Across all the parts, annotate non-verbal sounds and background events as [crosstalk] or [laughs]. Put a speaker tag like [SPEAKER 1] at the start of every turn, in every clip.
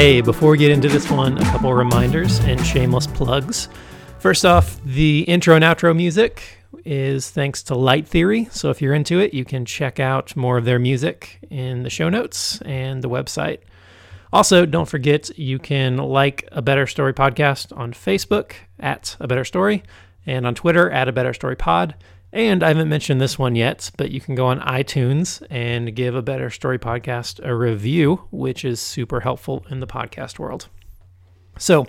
[SPEAKER 1] Hey, before we get into this one, a couple reminders and shameless plugs. First off, the intro and outro music is thanks to Light Theory. So if you're into it, you can check out more of their music in the show notes and the website. Also, don't forget you can like A Better Story podcast on Facebook at A Better Story and on Twitter at A Better Story Pod. And I haven't mentioned this one yet, but you can go on iTunes and give A Better Story podcast a review, which is super helpful in the podcast world. So,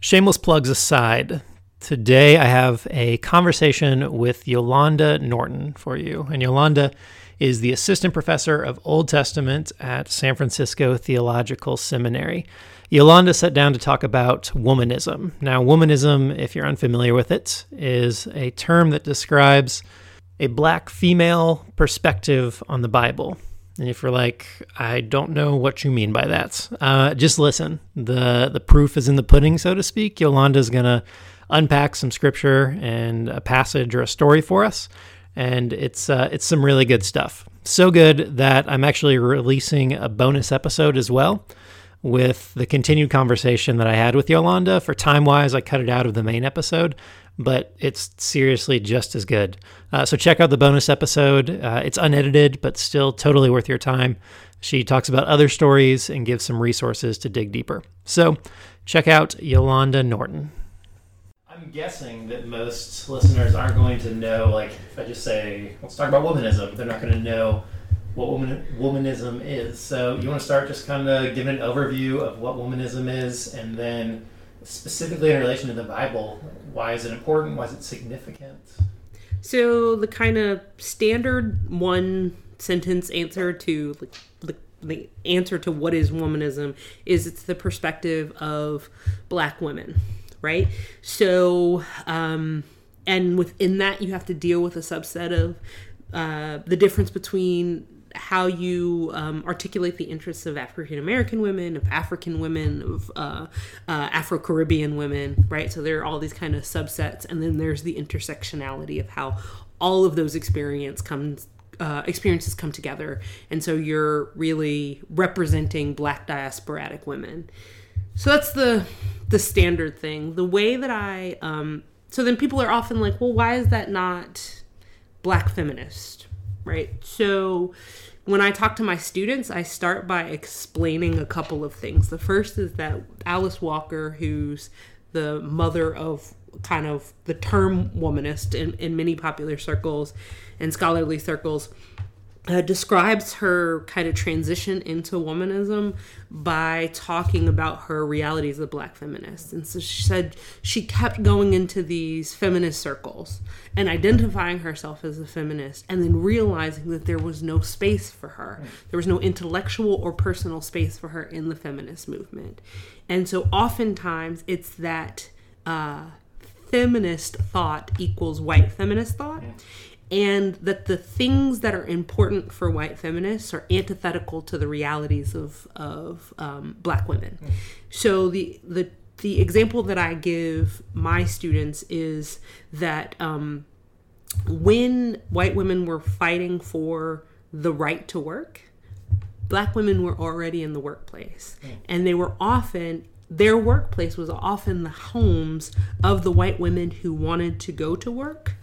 [SPEAKER 1] shameless plugs aside, today I have a conversation with Yolanda Norton for you. And Yolanda is the assistant professor of Old Testament at San Francisco Theological Seminary. Yolanda sat down to talk about womanism. Now, womanism, if you're unfamiliar with it, is a term that describes a black female perspective on the Bible. And if you're like, I don't know what you mean by that, uh, just listen. the The proof is in the pudding, so to speak. Yolanda's gonna unpack some scripture and a passage or a story for us, and it's uh, it's some really good stuff. So good that I'm actually releasing a bonus episode as well with the continued conversation that I had with Yolanda. For time wise, I cut it out of the main episode, but it's seriously just as good. Uh, so check out the bonus episode. Uh, it's unedited, but still totally worth your time. She talks about other stories and gives some resources to dig deeper. So check out Yolanda Norton. I'm guessing that most listeners aren't going to know, like, if I just say, let's talk about womanism, they're not going to know what woman, womanism is. So, you want to start just kind of giving an overview of what womanism is, and then specifically in relation to the Bible, why is it important? Why is it significant?
[SPEAKER 2] So, the kind of standard one sentence answer to the, the answer to what is womanism is it's the perspective of black women right? So, um, and within that, you have to deal with a subset of uh, the difference between how you um, articulate the interests of African American women, of African women, of uh, uh, Afro Caribbean women, right? So there are all these kind of subsets, and then there's the intersectionality of how all of those experience comes. Uh, experiences come together, and so you're really representing Black diasporatic women. So that's the the standard thing. The way that I um so then people are often like, "Well, why is that not black feminist?" Right? So when I talk to my students, I start by explaining a couple of things. The first is that Alice Walker, who's the mother of kind of the term womanist in, in many popular circles and scholarly circles, uh, describes her kind of transition into womanism by talking about her reality as a black feminist. And so she said she kept going into these feminist circles and identifying herself as a feminist and then realizing that there was no space for her. There was no intellectual or personal space for her in the feminist movement. And so oftentimes it's that uh, feminist thought equals white feminist thought and that the things that are important for white feminists are antithetical to the realities of of um, black women. Mm. So the the the example that I give my students is that um, when white women were fighting for the right to work, black women were already in the workplace, mm. and they were often their workplace was often the homes of the white women who wanted to go to work.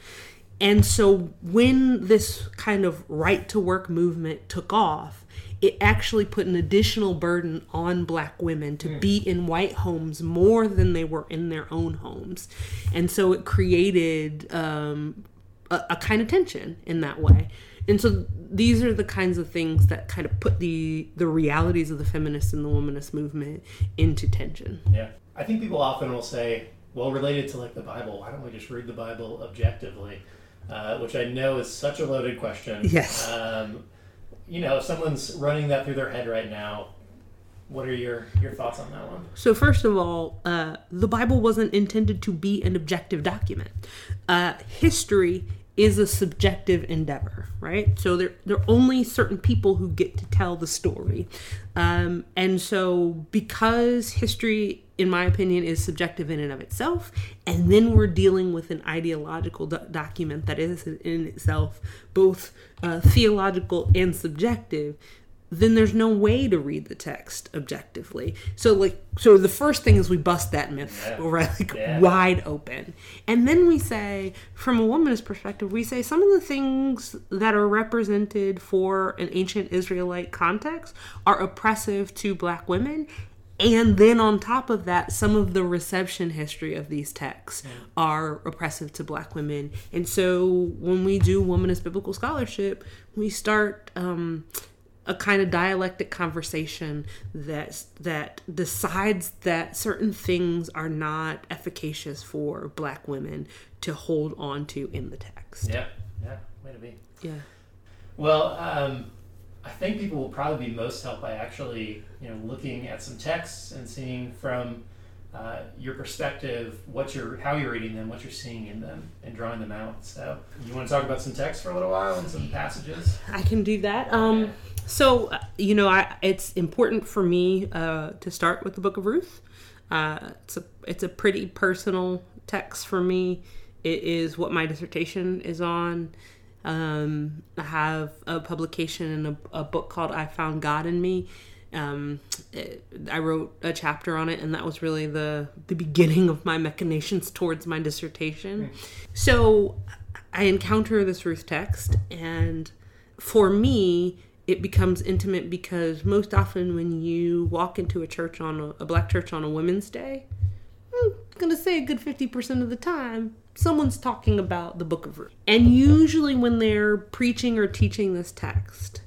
[SPEAKER 2] And so when this kind of right to work movement took off, it actually put an additional burden on black women to be in white homes more than they were in their own homes. And so it created um, a, a kind of tension in that way. And so these are the kinds of things that kind of put the the realities of the feminist and the womanist movement into tension.
[SPEAKER 1] Yeah. I think people often will say, well, related to like the Bible, why don't we just read the Bible objectively? Uh, which I know is such a loaded question.
[SPEAKER 2] Yes.
[SPEAKER 1] Um, you know, if someone's running that through their head right now, what are your your thoughts on that one?
[SPEAKER 2] So first of all, uh, the Bible wasn't intended to be an objective document. Uh, history is a subjective endeavor, right? So there, there are only certain people who get to tell the story. Um, and so, because history, in my opinion, is subjective in and of itself, and then we're dealing with an ideological do- document that is in itself both uh, theological and subjective, then there's no way to read the text objectively. So like so the first thing is we bust that myth
[SPEAKER 1] Yeah.
[SPEAKER 2] right like
[SPEAKER 1] Yeah.
[SPEAKER 2] wide open. And then we say from a woman's perspective, we say some of the things that are represented for an ancient Israelite context are oppressive to black women. And then on top of that, some of the reception history of these texts are oppressive to black women. And so when we do womanist biblical scholarship, we start um, a kind of dialectic conversation that that decides that certain things are not efficacious for black women to hold on to in the text.
[SPEAKER 1] Yeah, yeah, way to be.
[SPEAKER 2] Yeah.
[SPEAKER 1] Well, um, I think people will probably be most helped by actually, you know, looking at some texts and seeing from uh, your perspective what you're, how you're reading them, what you're seeing in them, and drawing them out. So, you want to talk about some text for a little while and some passages?
[SPEAKER 2] I can do that. Um, so uh, you know, I it's important for me uh, to start with the Book of Ruth. Uh, it's a it's a pretty personal text for me. It is what my dissertation is on. Um, I have a publication in a, a book called "I Found God in Me." Um, it- I wrote a chapter on it, and that was really the the beginning of my machinations towards my dissertation. So I encounter this Ruth text, and for me, it becomes intimate because most often when you walk into a church on a, a black church on a Women's Day, I'm gonna say a good 50% of the time, someone's talking about the book of Ruth. And usually when they're preaching or teaching this text,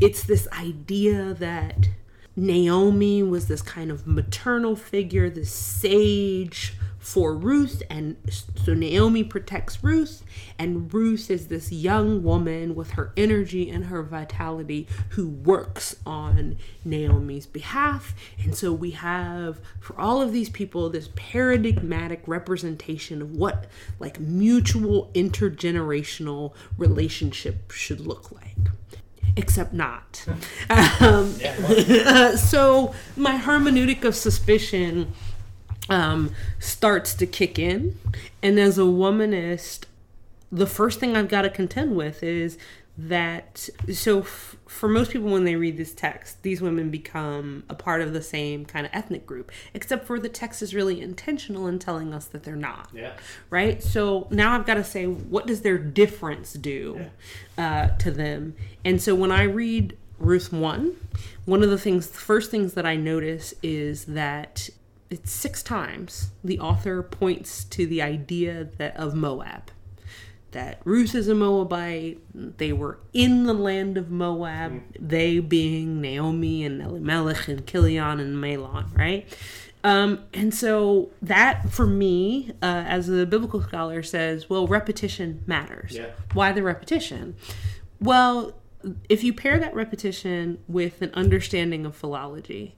[SPEAKER 2] it's this idea that Naomi was this kind of maternal figure, this sage for Ruth, and so Naomi protects Ruth, and Ruth is this young woman with her energy and her vitality who works on Naomi's behalf. And so we have, for all of these people, this paradigmatic representation of what like mutual intergenerational relationship should look like except not. [laughs] um,
[SPEAKER 1] Yeah. [laughs]
[SPEAKER 2] so my hermeneutic of suspicion um, starts to kick in, and as a womanist, the first thing I've got to contend with is that so f- for most people when they read this text these women become a part of the same kind of ethnic group except for the text is really intentional in telling us that they're not
[SPEAKER 1] Yeah.
[SPEAKER 2] right? So now I've got to say, what does their difference do uh, to them? And so when I read Ruth 1, one of the things, the first things that I notice is that it's six times the author points to the idea that of Moab. That Ruth is a Moabite. They were in the land of Moab. They being Naomi and Elimelech and Chilion and Mahlon, right? Um, and so that, for me, uh, as a biblical scholar, says, well, repetition matters.
[SPEAKER 1] Yeah.
[SPEAKER 2] Why the repetition? Well, if you pair that repetition with an understanding of philology,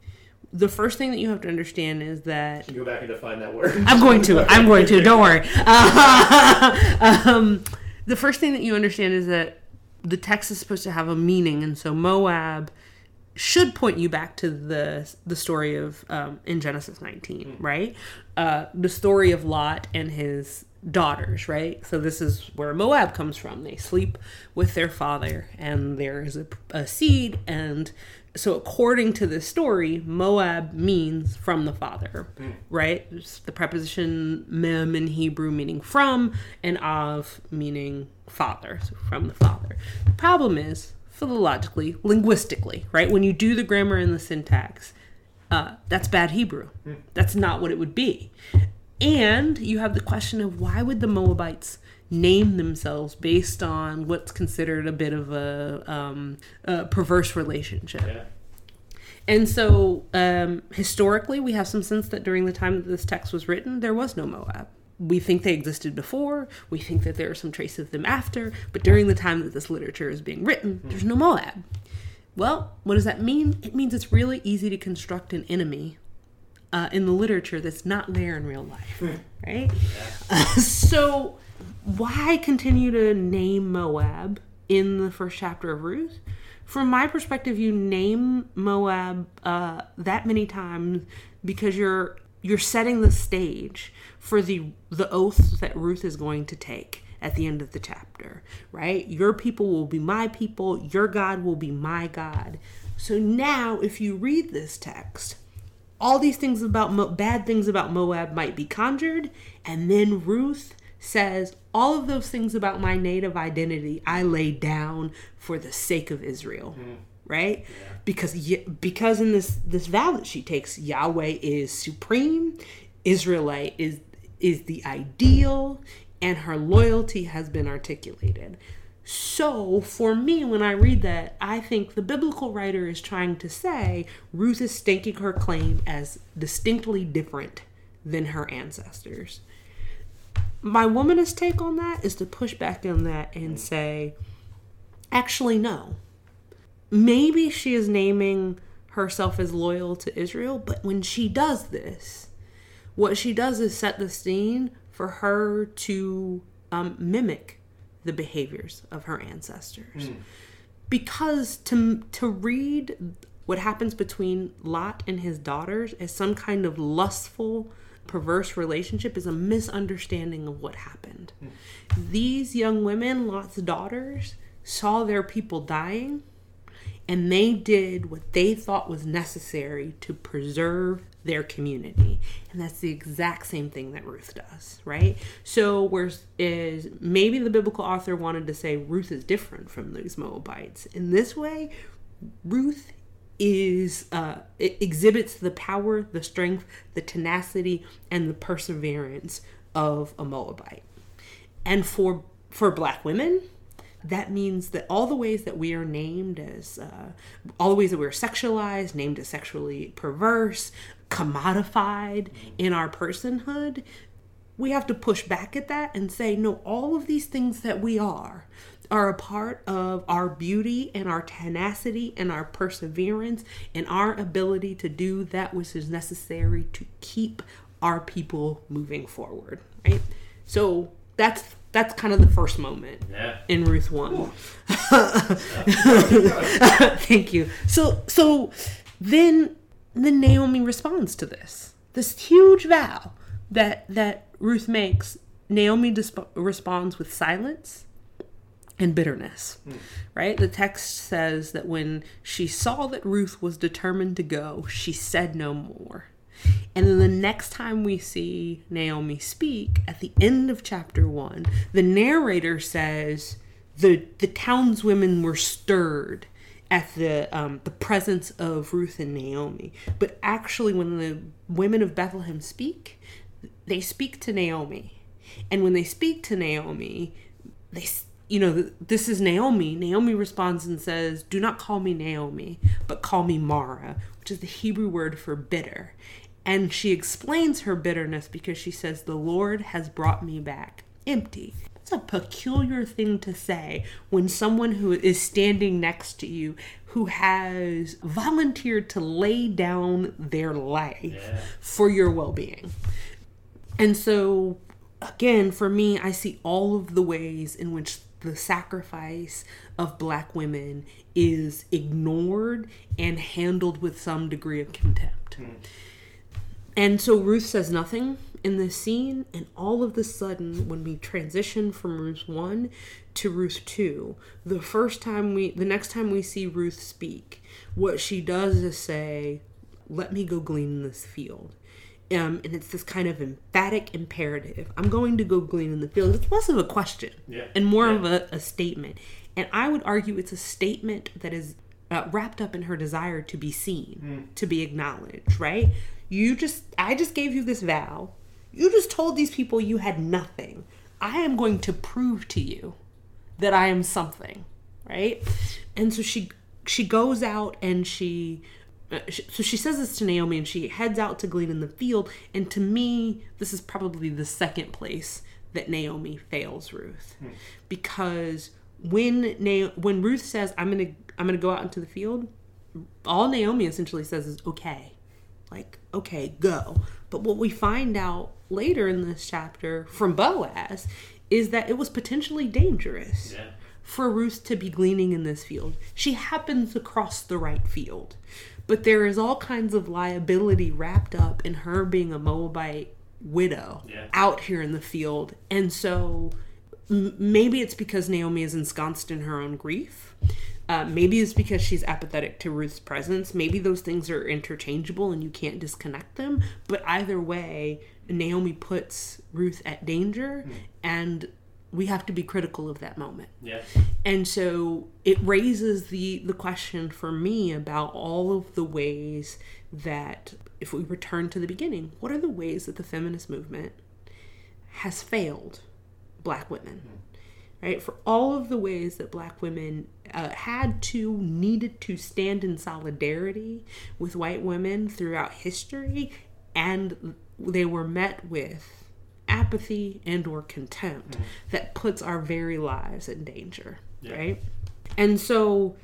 [SPEAKER 2] the first thing that you have to understand is that
[SPEAKER 1] Go back and define that word.
[SPEAKER 2] I'm going to. I'm going to. Don't worry. [laughs] [laughs] um, the first thing that you understand is that the text is supposed to have a meaning, and so Moab should point you back to the the story of um, in Genesis 19, right? Uh, the story of Lot and his daughters, right? So this is where Moab comes from. They sleep with their father, and there is a, a seed, and so according to this story, Moab means from the father, right? It's the preposition mem in Hebrew meaning from, and av meaning father, so from the father. The problem is philologically, linguistically, right? When you do the grammar and the syntax, uh, that's bad Hebrew. That's not what it would be. And you have the question of why would the Moabites name themselves based on what's considered a bit of a, um, a perverse relationship?
[SPEAKER 1] Yeah.
[SPEAKER 2] And so, um, historically, we have some sense that during the time that this text was written, there was no Moab. We think they existed before. We think that there are some traces of them after. But during the time that this literature is being written, there's no Moab. Well, what does that mean? It means it's really easy to construct an enemy uh, in the literature that's not there in real life, right? Uh, [laughs] so, why continue to name Moab in the first chapter of Ruth? From my perspective, you name Moab uh, that many times because you're you're setting the stage for the the oath that Ruth is going to take at the end of the chapter, right? Your people will be my people, your God will be my God. So now, if you read this text, all these things about Mo- bad things about Moab might be conjured, and then Ruth says, All of those things about my native identity I lay down for the sake of Israel. Hmm. Right? Because because in this this vow that she takes, Yahweh is supreme, Israelite is is the ideal, and her loyalty has been articulated. So, for me, when I read that, I think the biblical writer is trying to say Ruth is staking her claim as distinctly different than her ancestors my womanist take on that is to push back on that and say, actually, no. Maybe she is naming herself as loyal to Israel, but when she does this, what she does is set the scene for her to um, mimic the behaviors of her ancestors. Hmm. Because to to read what happens between Lot and his daughters as some kind of lustful, perverse relationship is a misunderstanding of what happened. Hmm. These young women, Lot's daughters, saw their people dying and they did what they thought was necessary to preserve their community. And that's the exact same thing that ruth does right? So where is maybe the biblical author wanted to say ruth is different from these moabites. In this way ruth is uh, it exhibits the power the strength the tenacity and the perseverance of a moabite. And for for black women that means that all the ways that we are named as uh, all the ways that we're sexualized named as sexually perverse commodified in our personhood we have to push back at that and say no all of these things that we are are a part of our beauty and our tenacity and our perseverance and our ability to do that which is necessary to keep our people moving forward right so that's that's kind of the first moment
[SPEAKER 1] Yeah.
[SPEAKER 2] in Ruth 1. [laughs] Thank you. So so then then Naomi responds to this. This huge vow that that Ruth makes, Naomi disp- responds with silence and bitterness. Hmm. Right? The text says that when she saw that Ruth was determined to go, she said no more. And then the next time we see Naomi speak at the end of chapter one, the narrator says the the townswomen were stirred at the um, the presence of Ruth and Naomi. But actually, when the women of Bethlehem speak, they speak to Naomi, and when they speak to Naomi, they you know this is Naomi. Naomi responds and says, "Do not call me Naomi, but call me Mara," which is the Hebrew word for bitter. And she explains her bitterness because she says, The Lord has brought me back empty. It's a peculiar thing to say when someone who is standing next to you who has volunteered to lay down their life
[SPEAKER 1] Yeah.
[SPEAKER 2] for your well being. And so, again, for me, I see all of the ways in which the sacrifice of black women is ignored and handled with some degree of contempt. Hmm. And so Ruth says nothing in this scene, and all of the sudden, when we transition from Ruth 1 to Ruth 2, the first time we, the next time we see Ruth speak, what she does is say, Let me go glean in this field. Um, and it's this kind of emphatic imperative. I'm going to go glean in the field. It's less of a question
[SPEAKER 1] Yeah.
[SPEAKER 2] and more
[SPEAKER 1] Yeah.
[SPEAKER 2] of a, a statement. And I would argue it's a statement that is uh, wrapped up in her desire to be seen, to be acknowledged, right? You just, I just gave you this vow. You just told these people you had nothing. I am going to prove to you that I am something, right? And so she she goes out and she uh, so she says this to Naomi and she heads out to glean in the field and to me this is probably the second place that Naomi fails Ruth because when Na- when Ruth says I'm going to I'm going to go out into the field all Naomi essentially says is okay like okay go but what we find out later in this chapter from Boaz is that it was potentially dangerous
[SPEAKER 1] Yeah.
[SPEAKER 2] for Ruth to be gleaning in this field. She happens to cross the right field, but there is all kinds of liability wrapped up in her being a Moabite widow
[SPEAKER 1] Yeah.
[SPEAKER 2] out here in the field. And so M- maybe it's because Naomi is ensconced in her own grief. Uh, maybe it's because she's apathetic to Ruth's presence. Maybe those things are interchangeable and you can't disconnect them. But either way, Naomi puts Ruth at danger, mm. and we have to be critical of that moment.
[SPEAKER 1] Yeah.
[SPEAKER 2] And so it raises the the question for me about all of the ways that if we return to the beginning, what are the ways that the feminist movement has failed black women? Mm right? For all of the ways that black women uh, had to, needed to stand in solidarity with white women throughout history, and they were met with apathy and or contempt mm-hmm. that puts our very lives in danger, yeah. right? And so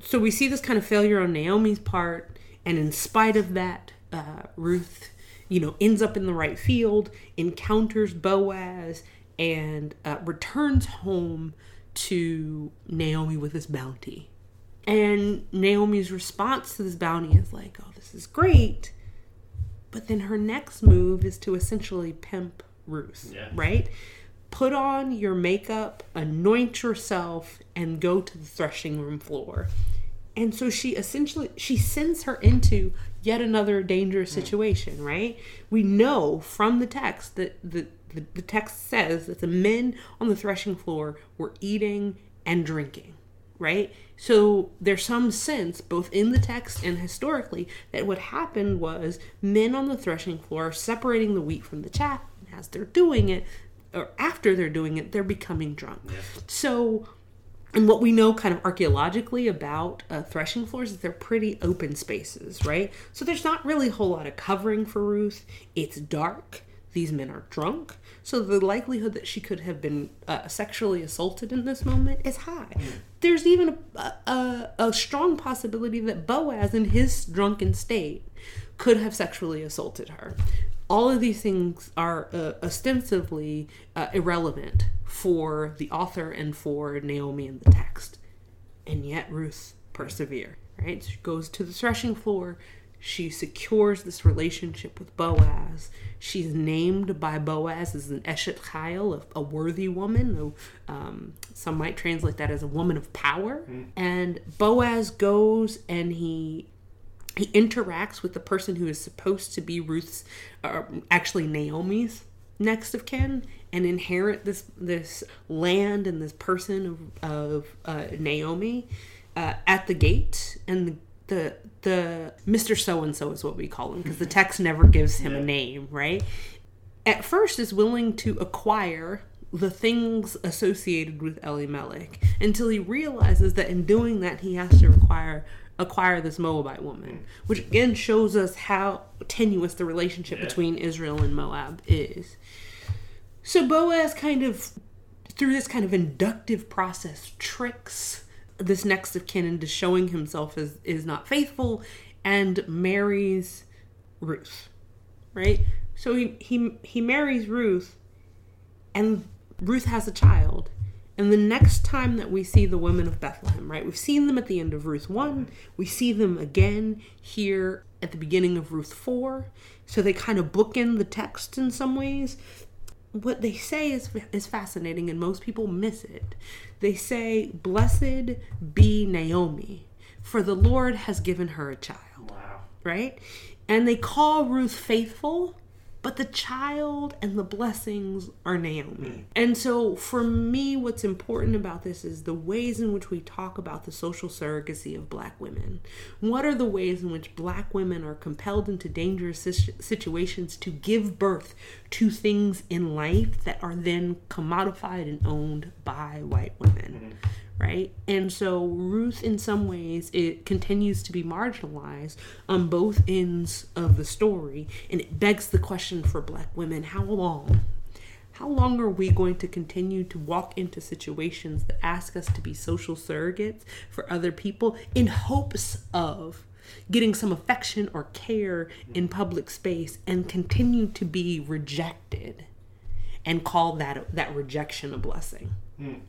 [SPEAKER 2] so we see this kind of failure on Naomi's part, and in spite of that, uh, Ruth, you know, ends up in the right field, encounters Boaz, and uh, returns home to Naomi with this bounty. And Naomi's response to this bounty is like, oh, this is great. But then her next move is to essentially pimp Ruth, yeah. right? Put on your makeup, anoint yourself, and go to the threshing room floor. And so she essentially she sends her into yet another dangerous hmm. situation, right? We know from the text that the the, the text says that the men on the threshing floor were eating and drinking, right? So there's some sense, both in the text and historically, that what happened was men on the threshing floor separating the wheat from the chaff. And as they're doing it, or after they're doing it, they're becoming drunk. Yeah. So and what we know kind of archaeologically about uh, threshing floors is they're pretty open spaces, right? So there's not really a whole lot of covering for Ruth. It's dark. These men are drunk. So the likelihood that she could have been uh, sexually assaulted in this moment is high. There's even a, a, a strong possibility that Boaz, in his drunken state, could have sexually assaulted her. All of these things are uh, ostensibly uh, irrelevant for the author and for Naomi in the text. And yet Ruth persevere, right? She goes to the threshing floor. She secures this relationship with Boaz. She's named by Boaz as an Eshet Chayil, a, worthy woman. Um, some might translate that as a woman of power. Mm. And Boaz goes and he he interacts with the person who is supposed to be Ruth's, uh, actually Naomi's next of kin, and inherit this this land and this person of, of uh, Naomi uh, at the gate. And the the Mr. So and so is what we call him because the mm-hmm. text never gives him yeah. a name, right? At first is willing to acquire the things associated with Eli Elimelech until he realizes that in doing that he has to acquire acquire this Moabite woman, mm. which again shows us how tenuous the relationship yeah. between Israel and Moab is. So Boaz kind of through this kind of inductive process tricks this next of kin into showing himself as is not faithful and marries Ruth. Right? So he he he marries Ruth and Ruth has a child. And the next time that we see the women of Bethlehem, right? We've seen them at the end of Ruth 1. We see them again here at the beginning of Ruth 4. So they kind of bookend the text in some ways what they say is is fascinating and most people miss it. They say, "Blessed be Naomi, for the Lord has given her a child."
[SPEAKER 1] Wow.
[SPEAKER 2] Right? And they call Ruth faithful but the child and the blessings are Naomi. And so for me, what's important about this is the ways in which we talk about the social surrogacy of black women. What are the ways in which black women are compelled into dangerous situations to give birth to things in life that are then commodified and owned by white women? Mm right? And so Ruth, in some ways, it continues to be marginalized on both ends of the story, and it begs the question for Black women: How long? How long are we going to continue to walk into situations that ask us to be social surrogates for other people in hopes of getting some affection or care in public space and continue to be rejected and call that that rejection a blessing? Mm.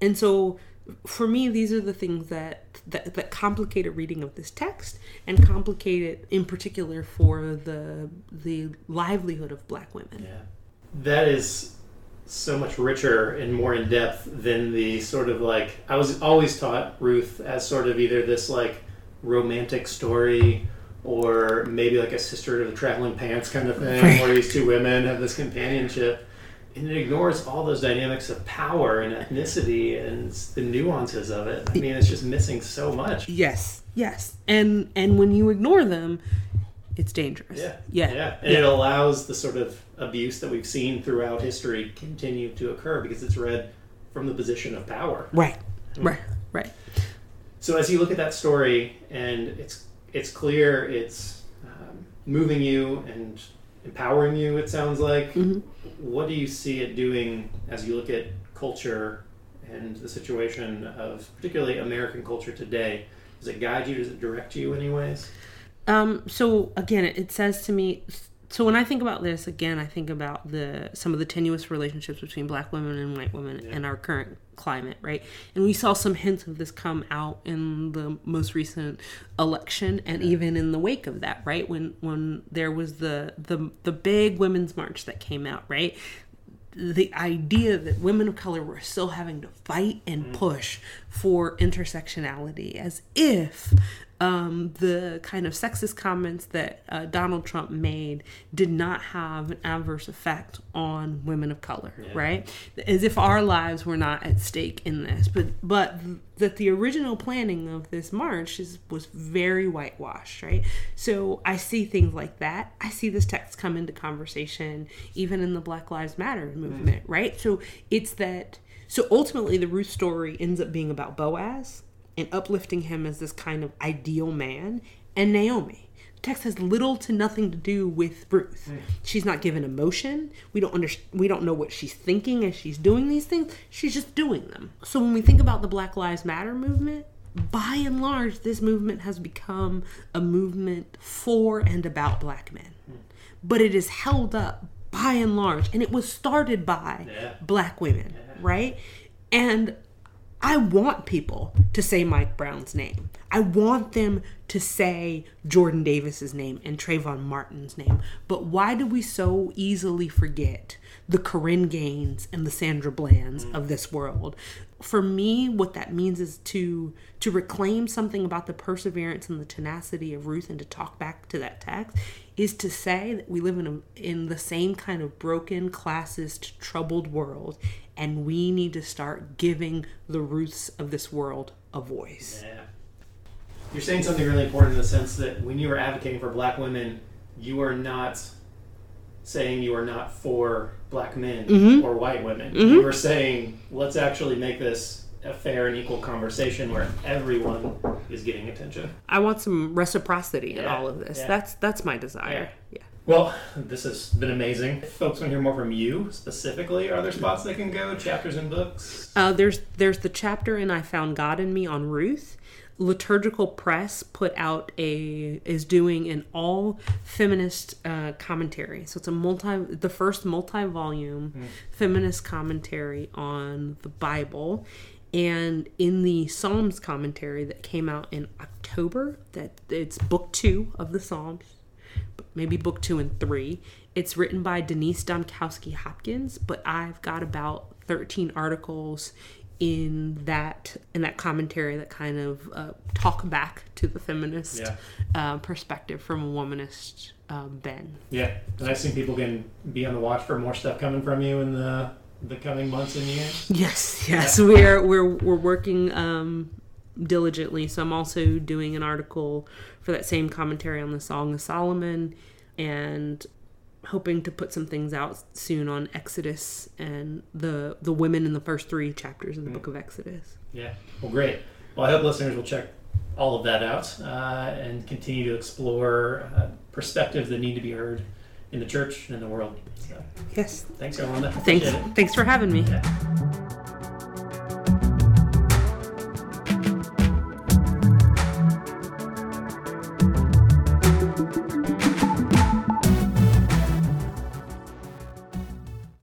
[SPEAKER 2] And so for me, these are the things that, that that complicate a reading of this text and complicate it in particular for the the livelihood of Black women.
[SPEAKER 1] Yeah, that is so much richer and more in depth than the sort of like I was always taught Ruth as sort of either this like romantic story or maybe like a sister to the traveling pants kind of thing
[SPEAKER 2] Right.
[SPEAKER 1] where these two women have this companionship and it ignores all those dynamics of power and ethnicity and the nuances of it. I mean, it's just missing so much.
[SPEAKER 2] Yes, yes, and and when you ignore them, it's dangerous.
[SPEAKER 1] Yeah.
[SPEAKER 2] yeah,
[SPEAKER 1] Yeah. And it allows the sort of abuse that we've seen throughout history continue to occur because it's read from the position of power.
[SPEAKER 2] Right, right, right.
[SPEAKER 1] So as you look at that story and it's it's clear it's um, moving you and empowering you it sounds like
[SPEAKER 2] Mhm.
[SPEAKER 1] what do you see it doing as you look at culture and the situation of particularly American culture today does it guide you does it direct you in any ways
[SPEAKER 2] Um, so again, it says to me. So when I think about this again, I think about the some of the tenuous relationships between black women and white women in our current climate, right? And we saw some hints of this come out in the most recent election, and even in the wake of that, right? When when there was the the the big women's march that came out, right? the idea that women of color were still having to fight and mm. push for intersectionality as if um, the kind of sexist comments that uh, Donald Trump made did not have an adverse effect on women of color, right? As if our lives were not at stake in this, but but that the original planning of this march is, was very whitewashed, right? So I see things like that. I see this text come into conversation even in the Black Lives Matter movement, right? So it's that. So ultimately, the Ruth story ends up being about Boaz and uplifting him as this kind of ideal man, and Naomi. The text has little to nothing to do with Ruth. She's not given emotion. We don't under, we don't know what she's thinking as she's doing these things. She's just doing them. So when we think about the Black Lives Matter movement, by and large, this movement has become a movement for and about black men. Hmm. But it is held up by and large, and it was started by
[SPEAKER 1] Yeah.
[SPEAKER 2] black women, right? And I want people to say Mike Brown's name. I want them to say Jordan Davis's name and Trayvon Martin's name. But why do we so easily forget the Korryn Gaines and the Sandra Blands of mm. this world? For me, what that means is to to reclaim something about the perseverance and the tenacity of Ruth and to talk back to that text is to say that we live in a, in the same kind of broken, classist, troubled world, and we need to start giving the Ruths of this world a voice.
[SPEAKER 1] Yeah. You're saying something really important in the sense that when you were advocating for black women, you are not saying you are not for black men
[SPEAKER 2] Mm-hmm.
[SPEAKER 1] or white women. You were saying, let's actually make this a fair and equal conversation where everyone is getting attention.
[SPEAKER 2] I want some reciprocity in all of this.
[SPEAKER 1] yeah.
[SPEAKER 2] That's that's my desire. Yeah.
[SPEAKER 1] Well, this has been amazing. If folks want to hear more from you specifically, are there spots they can go, chapters and books?
[SPEAKER 2] Uh, there's there's the chapter in I Found God in Me on Ruth. Liturgical Press put out a is doing an all feminist uh, commentary. So it's a multi the first multi volume feminist commentary on the Bible. And in the Psalms commentary that came out in October, that it's book two of the Psalms, maybe book two and three. It's written by Denise Dombkowski Hopkins, but I've got about 13 articles in that in that commentary that kind of uh, talk back to the feminist
[SPEAKER 1] Yeah.
[SPEAKER 2] uh, perspective from a womanist um, Ben.
[SPEAKER 1] Yeah, and I think people can be on the watch for more stuff coming from you in the the coming months and years.
[SPEAKER 2] Yes, yes, we're we're we're working um, diligently. So I'm also doing an article for that same commentary on the Song of Solomon, and hoping to put some things out soon on Exodus and the the women in the first three chapters of the Book of Exodus.
[SPEAKER 1] Yeah. Well, great. Well, I hope listeners will check all of that out uh, and continue to explore uh, perspectives that need to be heard in the church and in the world. So,
[SPEAKER 2] Yes,
[SPEAKER 1] thanks, Yolanda.
[SPEAKER 2] thanks thanks for having me.
[SPEAKER 1] Yeah.